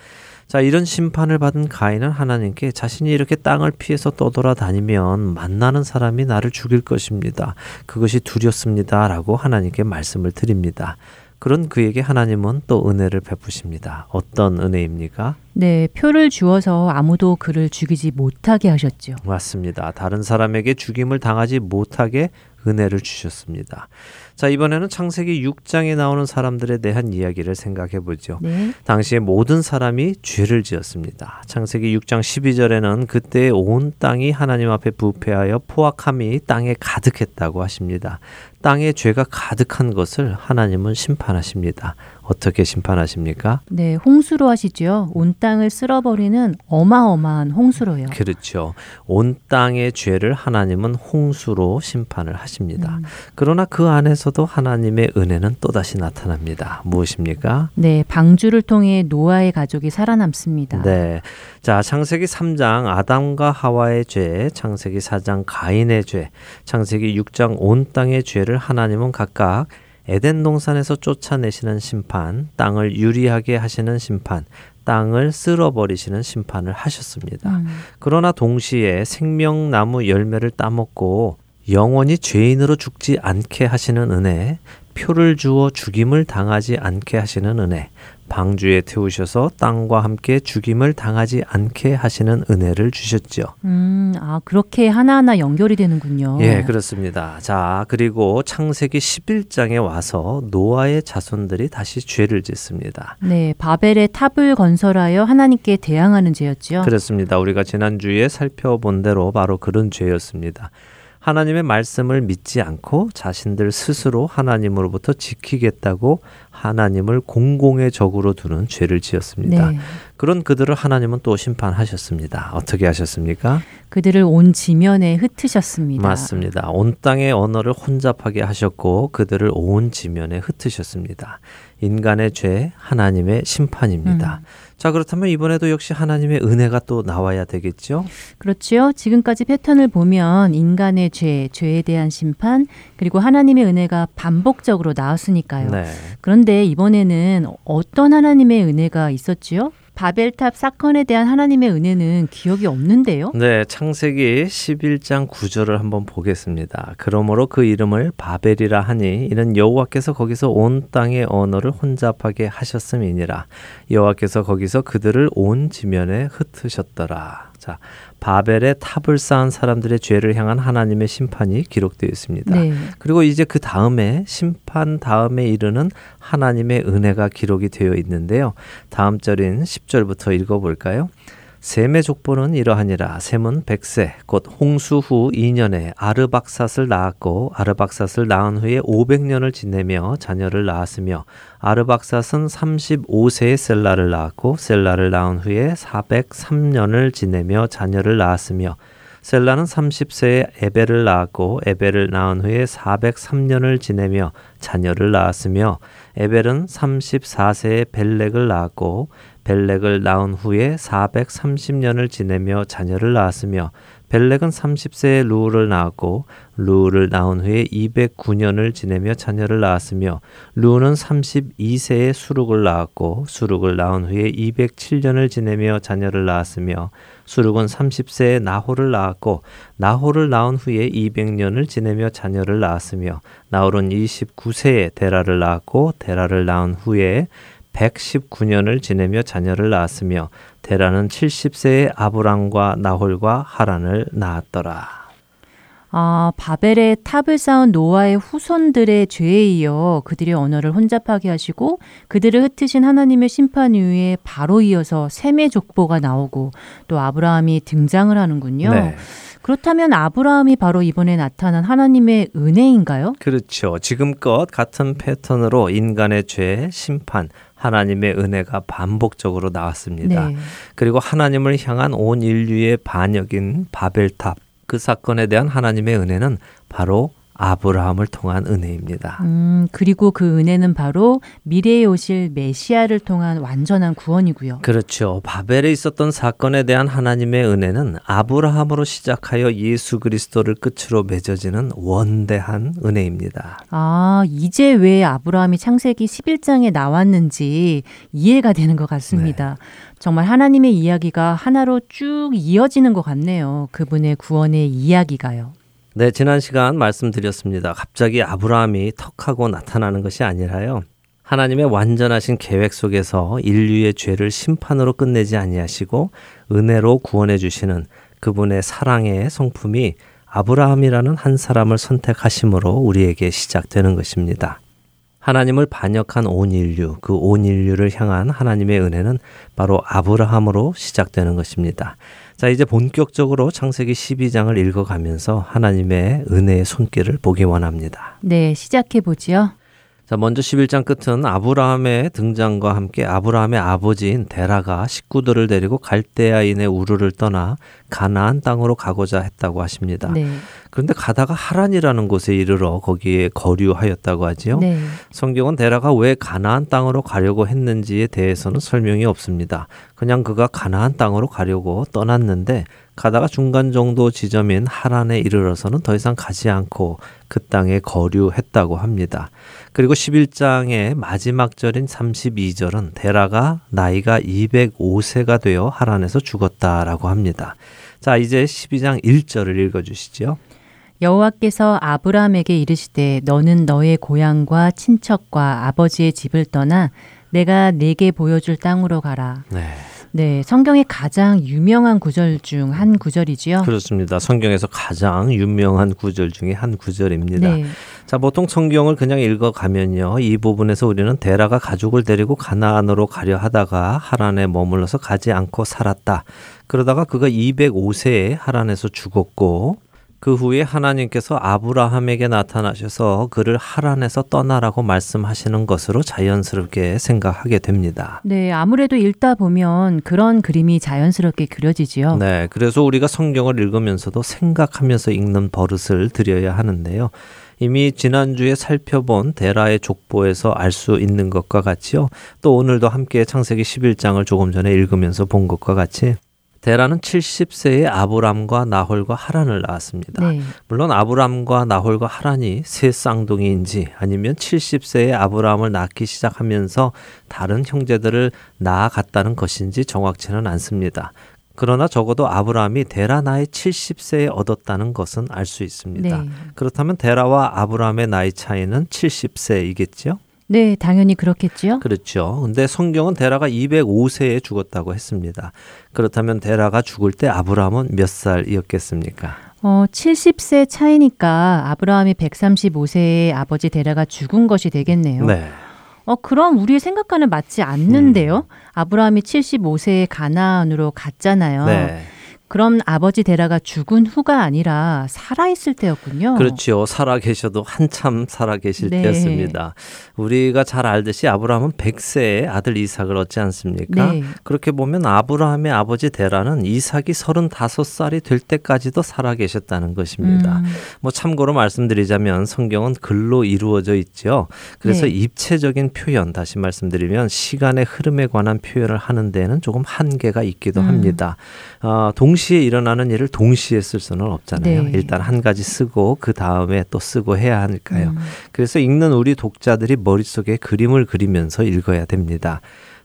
자, 이런 심판을 받은 가인은 하나님께 자신이 이렇게 땅을 피해서 떠돌아 다니면 만나는 사람이 나를 죽일 것입니다. 그것이 두렵습니다라고 하나님께 말씀을 드립니다. 그런 그에게 하나님은 또 은혜를 베푸십니다. 어떤 은혜입니까? 네, 표를 주어서 아무도 그를 죽이지 못하게 하셨죠. 맞습니다. 다른 사람에게 죽임을 당하지 못하게 은혜를 주셨습니다. 자, 이번에는 창세기 6장에 나오는 사람들에 대한 이야기를 생각해 보죠. 네. 당시에 모든 사람이 죄를 지었습니다. 창세기 6장 12절에는 그때 온 땅이 하나님 앞에 부패하여 포악함이 땅에 가득했다고 하십니다. 땅에 죄가 가득한 것을 하나님은 심판하십니다. 어떻게 심판하십니까? 네, 홍수로 하시죠. 온 땅을 쓸어버리는 어마어마한 홍수로요. 그렇죠. 온 땅의 죄를 하나님은 홍수로 심판을 하십니다. 음. 그러나 그 안에서도 하나님의 은혜는 또다시 나타납니다. 무엇입니까? 네, 방주를 통해 노아의 가족이 살아남습니다. 네. 자, 창세기 3장 아담과 하와의 죄, 창세기 4장 가인의 죄, 창세기 6장 온 땅의 죄를 하나님은 각각 에덴 동산에서 쫓아내시는 심판, 땅을 유리하게 하시는 심판, 땅을 쓸어버리시는 심판을 하셨습니다. 음. 그러나 동시에 생명나무 열매를 따먹고 영원히 죄인으로 죽지 않게 하시는 은혜, 표를 주어 죽임을 당하지 않게 하시는 은혜, 방주에 태우셔서 땅과 함께 죽임을 당하지 않게 하시는 은혜를 주셨죠. 음, 아, 그렇게 하나하나 연결이 되는군요. 예, 그렇습니다. 자, 그리고 창세기 11장에 와서 노아의 자손들이 다시 죄를 짓습니다. 네, 바벨의 탑을 건설하여 하나님께 대항하는 죄였죠. 그렇습니다. 우리가 지난주에 살펴본 대로 바로 그런 죄였습니다. 하나님의 말씀을 믿지 않고 자신들 스스로 하나님으로부터 지키겠다고 하나님을 공공의 적으로 두는 죄를 지었습니다. 네, 그런 그들을 하나님은 또 심판하셨습니다. 어떻게 하셨습니까? 그들을 온 지면에 흩으셨습니다. 맞습니다. 온 땅의 언어를 혼잡하게 하셨고 그들을 온 지면에 흩으셨습니다. 인간의 죄, 하나님의 심판입니다. 음. 자, 그렇다면 이번에도 역시 하나님의 은혜가 또 나와야 되겠죠? 그렇죠. 지금까지 패턴을 보면 인간의 죄, 죄에 대한 심판, 그리고 하나님의 은혜가 반복적으로 나왔으니까요. 네. 그런데 이번에는 어떤 하나님의 은혜가 있었지요? 바벨탑 사건에 대한 하나님의 은혜는 기억이 없는데요. 네, 창세기 11장 9절을 한번 보겠습니다. 그러므로 그 이름을 바벨이라 하니 이는 여호와께서 거기서 온 땅의 언어를 혼잡하게 하셨음이니라. 여호와께서 거기서 그들을 온 지면에 흩으셨더라. 자, 바벨의 탑을 쌓은 사람들의 죄를 향한 하나님의 심판이 기록되어 있습니다. 네. 그리고 이제 그 다음에 심판 다음에 이르는 하나님의 은혜가 기록이 되어 있는데요. 다음 절인 10절부터 읽어 볼까요? 셈의 족보는 이러하니라. 셈은 백세 곧 홍수 후 2년에 아르박삿을 낳았고 아르박삿을 낳은 후에 500년을 지내며 자녀를 낳았으며 아르박삿은 35세에 셀라를 낳았고 셀라를 낳은 후에 403년을 지내며 자녀를 낳았으며 셀라는 30세에 에벨을 낳았고 에벨을 낳은 후에 403년을 지내며 자녀를 낳았으며 에벨은 34세에 벨렉을 낳았고 벨렉을 낳은 후에 430년을 지내며 자녀를 낳았으며 벨렉은 30세에 루우를 낳았고 루우를 낳은 후에 209년을 지내며 자녀를 낳았으며 루우는 32세에 수룩을 낳았고 수룩을 낳은 후에 207년을 지내며 자녀를 낳았으며 수룩은 30세에 나홀을 낳았고 나홀을 낳은 후에 200년을 지내며 자녀를 낳았으며 나홀은 29세에 데라를 낳았고 데라를 낳은 후에 119년을 지내며 자녀를 낳았으며 데라는 70세에 아브람과 나홀과 하란을 낳았더라. 아, 바벨의 탑을 쌓은 노아의 후손들의 죄에 이어 그들의 언어를 혼잡하게 하시고 그들을 흩으신 하나님의 심판 이후에 바로 이어서 셈의 족보가 나오고 또 아브라함이 등장을 하는군요. 네. 그렇다면 아브라함이 바로 이번에 나타난 하나님의 은혜인가요? 그렇죠. 지금껏 같은 패턴으로 인간의 죄, 심판, 하나님의 은혜가 반복적으로 나왔습니다. 네. 그리고 하나님을 향한 온 인류의 반역인 바벨탑 그 사건에 대한 하나님의 은혜는 바로 아브라함을 통한 은혜입니다. 음, 그리고 그 은혜는 바로 미래에 오실 메시아를 통한 완전한 구원이고요. 그렇죠. 바벨에 있었던 사건에 대한 하나님의 은혜는 아브라함으로 시작하여 예수 그리스도를 끝으로 맺어지는 원대한 은혜입니다. 아, 이제 왜 아브라함이 창세기 11장에 나왔는지 이해가 되는 것 같습니다. 정말 하나님의 이야기가 하나로 쭉 이어지는 것 같네요. 그분의 구원의 이야기가요. 네, 지난 시간 말씀드렸습니다. 갑자기 아브라함이 턱하고 나타나는 것이 아니라요. 하나님의 완전하신 계획 속에서 인류의 죄를 심판으로 끝내지 아니하시고 은혜로 구원해 주시는 그분의 사랑의 성품이 아브라함이라는 한 사람을 선택하심으로 우리에게 시작되는 것입니다. 하나님을 반역한 온 인류, 그 온 인류를 향한 하나님의 은혜는 바로 아브라함으로 시작되는 것입니다. 자, 이제 본격적으로 창세기 12장을 읽어가면서 하나님의 은혜의 손길을 보기 원합니다. 네, 시작해 보지요. 자, 먼저 11장 끝은 아브라함의 등장과 함께 아브라함의 아버지인 데라가 식구들을 데리고 갈대아인의 우르를 떠나 가나안 땅으로 가고자 했다고 하십니다. 네. 그런데 가다가 하란이라는 곳에 이르러 거기에 거류하였다고 하지요. 네. 성경은 데라가 왜 가나안 땅으로 가려고 했는지에 대해서는 설명이 없습니다. 그냥 그가 가나안 땅으로 가려고 떠났는데 가다가 중간 정도 지점인 하란에 이르러서는 더 이상 가지 않고 그 땅에 거류했다고 합니다. 그리고 11장의 마지막 절인 32절은 데라가 나이가 205세가 되어 하란에서 죽었다라고 합니다. 자, 이제 12장 1절을 읽어 주시죠. 여호와께서 아브라함에게 이르시되 너는 너의 고향과 친척과 아버지의 집을 떠나 내가 네게 보여줄 땅으로 가라. 네. 네, 성경의 가장 유명한 구절 중 한 구절이지요. 그렇습니다. 성경에서 가장 유명한 구절 중에 한 구절입니다. 네. 자, 보통 성경을 그냥 읽어가면요. 이 부분에서 우리는 데라가 가족을 데리고 가나안으로 가려 하다가 하란에 머물러서 가지 않고 살았다. 그러다가 그가 205세에 하란에서 죽었고 그 후에 하나님께서 아브라함에게 나타나셔서 그를 하란에서 떠나라고 말씀하시는 것으로 자연스럽게 생각하게 됩니다. 네, 아무래도 읽다 보면 그런 그림이 자연스럽게 그려지지요. 네, 그래서 우리가 성경을 읽으면서도 생각하면서 읽는 버릇을 들여야 하는데요. 이미 지난주에 살펴본 데라의 족보에서 알 수 있는 것과 같이요. 또 오늘도 함께 창세기 11장을 조금 전에 읽으면서 본 것과 같이 데라는 70세에 아브람과 나홀과 하란을 낳았습니다. 네. 물론 아브람과 나홀과 하란이 세 쌍둥이인지 아니면 70세에 아브람을 낳기 시작하면서 다른 형제들을 낳아갔다는 것인지 정확치는 않습니다. 그러나 적어도 아브라함이 데라 나이 70세에 얻었다는 것은 알 수 있습니다. 네. 그렇다면 데라와 아브라함의 나이 차이는 70세이겠지요? 네, 당연히 그렇겠지요. 그렇죠. 근데 성경은 데라가 205세에 죽었다고 했습니다. 그렇다면 데라가 죽을 때 아브라함은 몇 살이었겠습니까? 어, 70세 차이니까 아브라함이 135세에 아버지 데라가 죽은 것이 되겠네요. 네. 어, 그럼 우리의 생각과는 맞지 않는데요. 음. 아브라함이 75세에 가나안으로 갔잖아요. 네. 그럼 아버지 데라가 죽은 후가 아니라 살아 있을 때였군요. 그렇죠. 살아 계셔도 한참 살아 계실 네. 때였습니다. 우리가 잘 알듯이 아브라함은 100세에 아들 이삭을 얻지 않습니까? 네. 그렇게 보면 아브라함의 아버지 데라는 이삭이 35살이 될 때까지도 살아 계셨다는 것입니다. 음. 뭐 참고로 말씀드리자면 성경은 글로 이루어져 있죠. 그래서 네. 입체적인 표현 다시 말씀드리면 시간의 흐름에 관한 표현을 하는 데는 조금 한계가 있기도 음. 합니다. 어, 동시 에 일어나는 일을 동시에 쓸 수는 없잖아요. 네. 일단 한 가지 쓰고 그 다음에 또 쓰고 해야 하니까요. 음. 그래서 읽는 우리 독자들이 머릿속에 그림을 그리면서 읽어야 됩니다.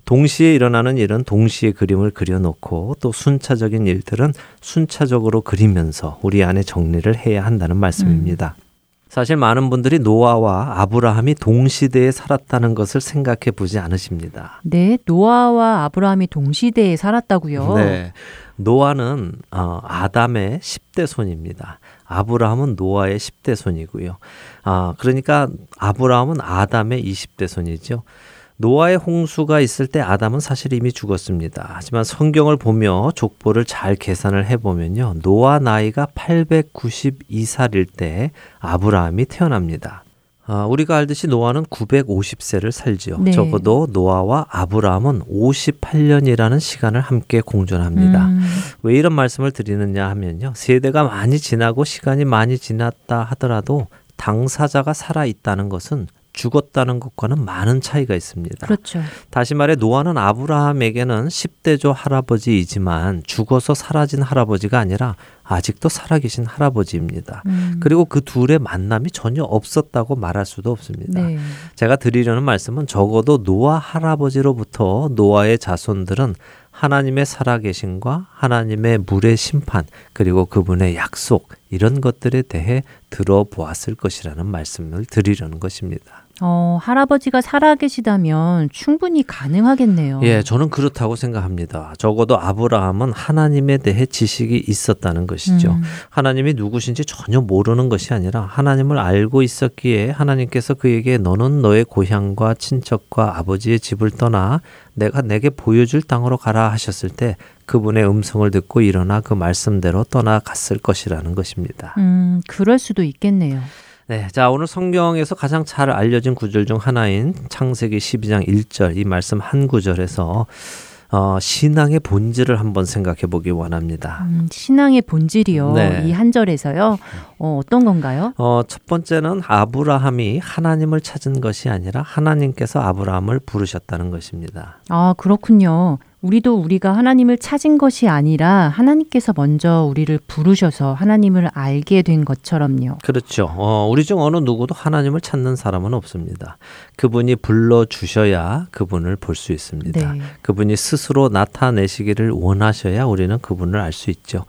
동시에 일어나는 일은 동시에 그림을 그려놓고 또 순차적인 일들은 순차적으로 그리면서 우리 안에 정리를 해야 한다는 말씀입니다. 음. 사실 많은 분들이 노아와 아브라함이 동시대에 살았다는 것을 생각해 보지 않으십니다. 네, 노아와 아브라함이 동시대에 살았다고요? 네. 노아는 어, 아담의 10대 손입니다. 아브라함은 노아의 10대 손이고요. 아, 그러니까 아브라함은 아담의 20대 손이죠. 노아의 홍수가 있을 때 아담은 사실 이미 죽었습니다. 하지만 성경을 보며 족보를 잘 계산을 해보면요. 노아 나이가 892살일 때 아브라함이 태어납니다. 아, 우리가 알듯이 노아는 950세를 살지요. 네. 적어도 노아와 아브라함은 58년이라는 시간을 함께 공존합니다. 음. 왜 이런 말씀을 드리느냐 하면요. 세대가 많이 지나고 시간이 많이 지났다 하더라도 당사자가 살아 있다는 것은 죽었다는 것과는 많은 차이가 있습니다. 그렇죠. 다시 말해 노아는 아브라함에게는 10대조 할아버지이지만 죽어서 사라진 할아버지가 아니라 아직도 살아계신 할아버지입니다. 음. 그리고 그 둘의 만남이 전혀 없었다고 말할 수도 없습니다. 네. 제가 드리려는 말씀은 적어도 노아 할아버지로부터 노아의 자손들은 하나님의 살아계신과 하나님의 물의 심판 그리고 그분의 약속 이런 것들에 대해 들어보았을 것이라는 말씀을 드리려는 것입니다. 어, 할아버지가 살아계시다면 충분히 가능하겠네요. 예, 저는 그렇다고 생각합니다. 적어도 아브라함은 하나님에 대해 지식이 있었다는 것이죠. 음. 하나님이 누구신지 전혀 모르는 것이 아니라 하나님을 알고 있었기에 하나님께서 그에게 너는 너의 고향과 친척과 아버지의 집을 떠나 내가 내게 보여줄 땅으로 가라 하셨을 때 그분의 음성을 듣고 일어나 그 말씀대로 떠나갔을 것이라는 것입니다. 음, 그럴 수도 있겠네요. 네, 자 오늘 성경에서 가장 잘 알려진 구절 중 하나인 창세기 12장 1절 이 말씀 한 구절에서 어, 신앙의 본질을 한번 생각해 보기 원합니다. 음, 신앙의 본질이요. 네. 이 한 절에서요. 어, 어떤 건가요? 어, 첫 번째는 아브라함이 하나님을 찾은 것이 아니라 하나님께서 아브라함을 부르셨다는 것입니다. 아, 그렇군요. 우리도 우리가 하나님을 찾은 것이 아니라 하나님께서 먼저 우리를 부르셔서 하나님을 알게 된 것처럼요. 그렇죠. 어, 우리 중 어느 누구도 하나님을 찾는 사람은 없습니다. 그분이 불러 주셔야 그분을 볼 수 있습니다. 네. 그분이 스스로 나타내시기를 원하셔야 우리는 그분을 알 수 있죠.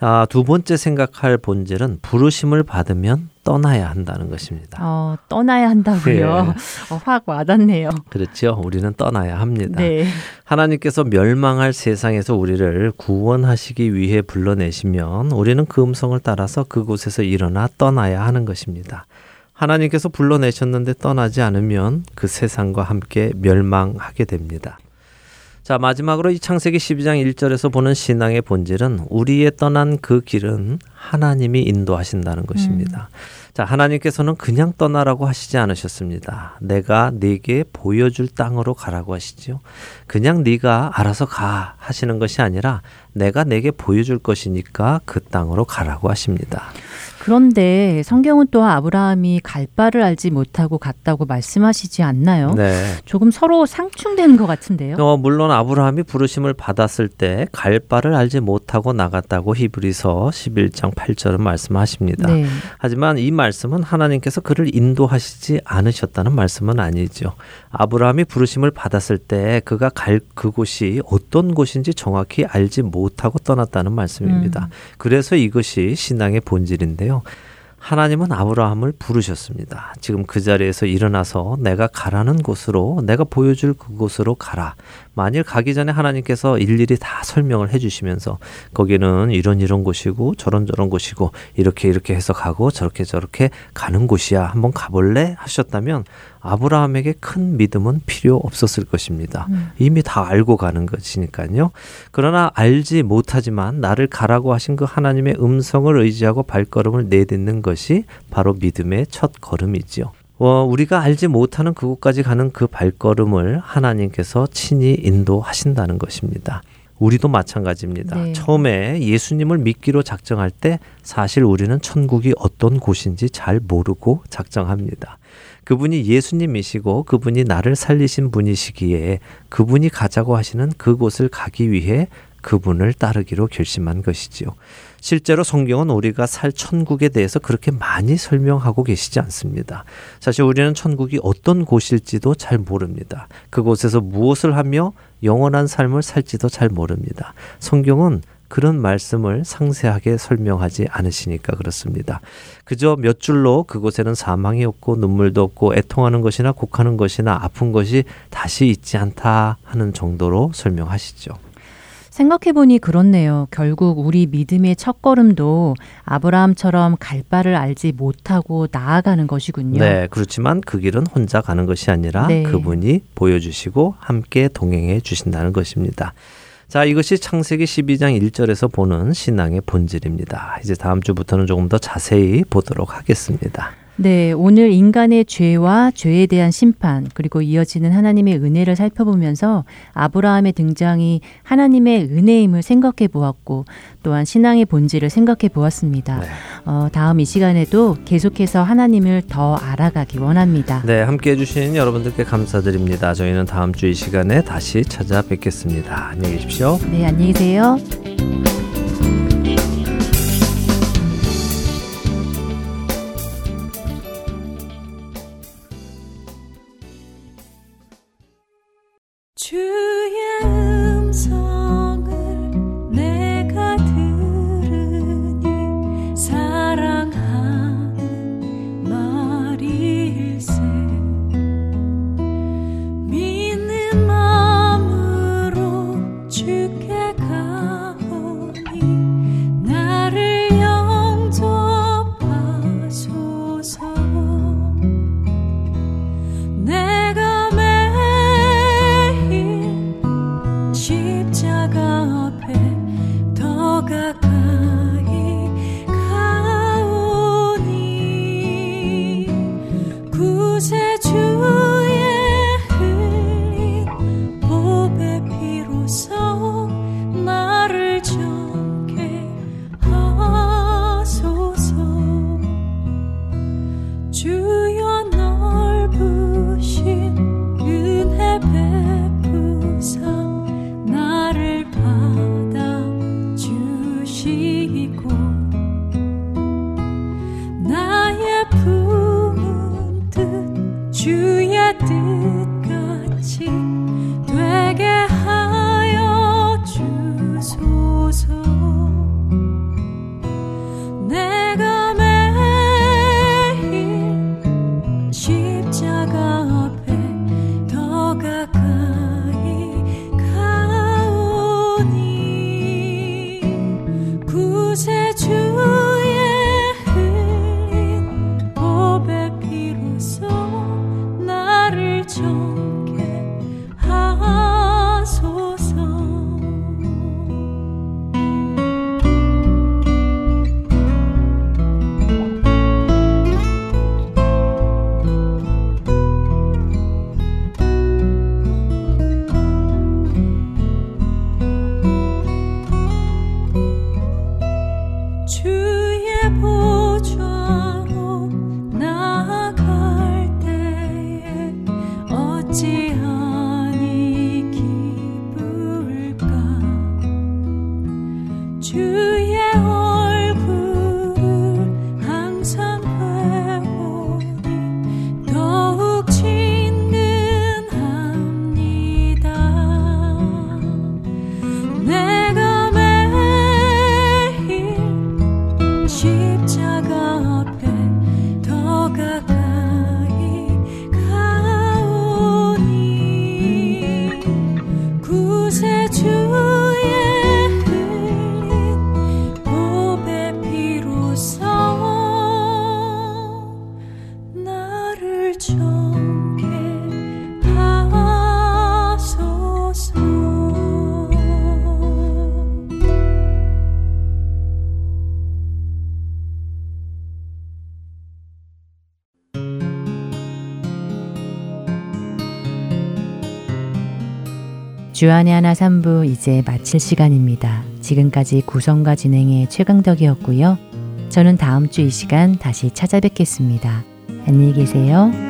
아, 두 번째 생각할 본질은 부르심을 받으면 떠나야 한다는 것입니다. 어, 떠나야 한다고요? 네. 어, 확 와닿네요. 그렇죠. 우리는 떠나야 합니다. 네. 하나님께서 멸망할 세상에서 우리를 구원하시기 위해 불러내시면 우리는 그 음성을 따라서 그곳에서 일어나 떠나야 하는 것입니다. 하나님께서 불러내셨는데 떠나지 않으면 그 세상과 함께 멸망하게 됩니다. 자, 마지막으로 이 창세기 12장 1절에서 보는 신앙의 본질은 우리의 떠난 그 길은 하나님이 인도하신다는 것입니다. 음. 자, 하나님께서는 그냥 떠나라고 하시지 않으셨습니다. 내가 네게 보여줄 땅으로 가라고 하시죠. 그냥 네가 알아서 가 하시는 것이 아니라 내가 내게 보여줄 것이니까 그 땅으로 가라고 하십니다. 그런데 성경은 또 아브라함이 갈 바를 알지 못하고 갔다고 말씀하시지 않나요? 네. 조금 서로 상충되는 것 같은데요. 어, 물론 아브라함이 부르심을 받았을 때 갈 바를 알지 못하고 나갔다고 히브리서 11장 8절은 말씀하십니다. 네. 하지만 이 말씀은 하나님께서 그를 인도하시지 않으셨다는 말씀은 아니죠. 아브라함이 부르심을 받았을 때 그가 갈 그곳이 어떤 곳인지 정확히 알지 못하고 떠났다는 말씀입니다. 음. 그래서 이것이 신앙의 본질인 하나님은 아브라함을 부르셨습니다. 지금 그 자리에서 일어나서 내가 가라는 곳으로 내가 보여줄 그곳으로 가라. 만일 가기 전에 하나님께서 일일이 다 설명을 해주시면서 거기는 이런 이런 곳이고 저런 저런 곳이고 이렇게 이렇게 해서 가고 저렇게 저렇게 가는 곳이야. 한번 가볼래? 하셨다면 아브라함에게 큰 믿음은 필요 없었을 것입니다. 음. 이미 다 알고 가는 것이니까요. 그러나 알지 못하지만 나를 가라고 하신 그 하나님의 음성을 의지하고 발걸음을 내딛는 것이 바로 믿음의 첫 걸음이지요. 어, 우리가 알지 못하는 그곳까지 가는 그 발걸음을 하나님께서 친히 인도하신다는 것입니다. 우리도 마찬가지입니다. 네. 처음에 예수님을 믿기로 작정할 때 사실 우리는 천국이 어떤 곳인지 잘 모르고 작정합니다. 그분이 예수님이시고 그분이 나를 살리신 분이시기에 그분이 가자고 하시는 그곳을 가기 위해 그분을 따르기로 결심한 것이지요. 실제로 성경은 우리가 살 천국에 대해서 그렇게 많이 설명하고 계시지 않습니다. 사실 우리는 천국이 어떤 곳일지도 잘 모릅니다. 그곳에서 무엇을 하며 영원한 삶을 살지도 잘 모릅니다. 성경은 그런 말씀을 상세하게 설명하지 않으시니까 그렇습니다. 그저 몇 줄로 그곳에는 사망이 없고 눈물도 없고 애통하는 것이나 곡하는 것이나 아픈 것이 다시 있지 않다 하는 정도로 설명하시죠. 생각해보니 그렇네요. 결국 우리 믿음의 첫걸음도 아브라함처럼 갈 바를 알지 못하고 나아가는 것이군요. 네, 그렇지만 그 길은 혼자 가는 것이 아니라 네. 그분이 보여주시고 함께 동행해 주신다는 것입니다. 자, 이것이 창세기 12장 1절에서 보는 신앙의 본질입니다. 이제 다음 주부터는 조금 더 자세히 보도록 하겠습니다. 네, 오늘 인간의 죄와 죄에 대한 심판, 그리고 이어지는 하나님의 은혜를 살펴보면서 아브라함의 등장이 하나님의 은혜임을 생각해 보았고, 또한 신앙의 본질을 생각해 보았습니다. 네. 어, 다음 이 시간에도 계속해서 하나님을 더 알아가기 원합니다. 네, 함께 해주신 여러분들께 감사드립니다. 저희는 다음 주 이 시간에 다시 찾아뵙겠습니다. 안녕히 계십시오. 네, 안녕히 계세요. Two. 주안의 하나 3부 이제 마칠 시간입니다. 지금까지 구성과 진행의 최강덕이었고요. 저는 다음 주 이 시간 다시 찾아뵙겠습니다. 안녕히 계세요.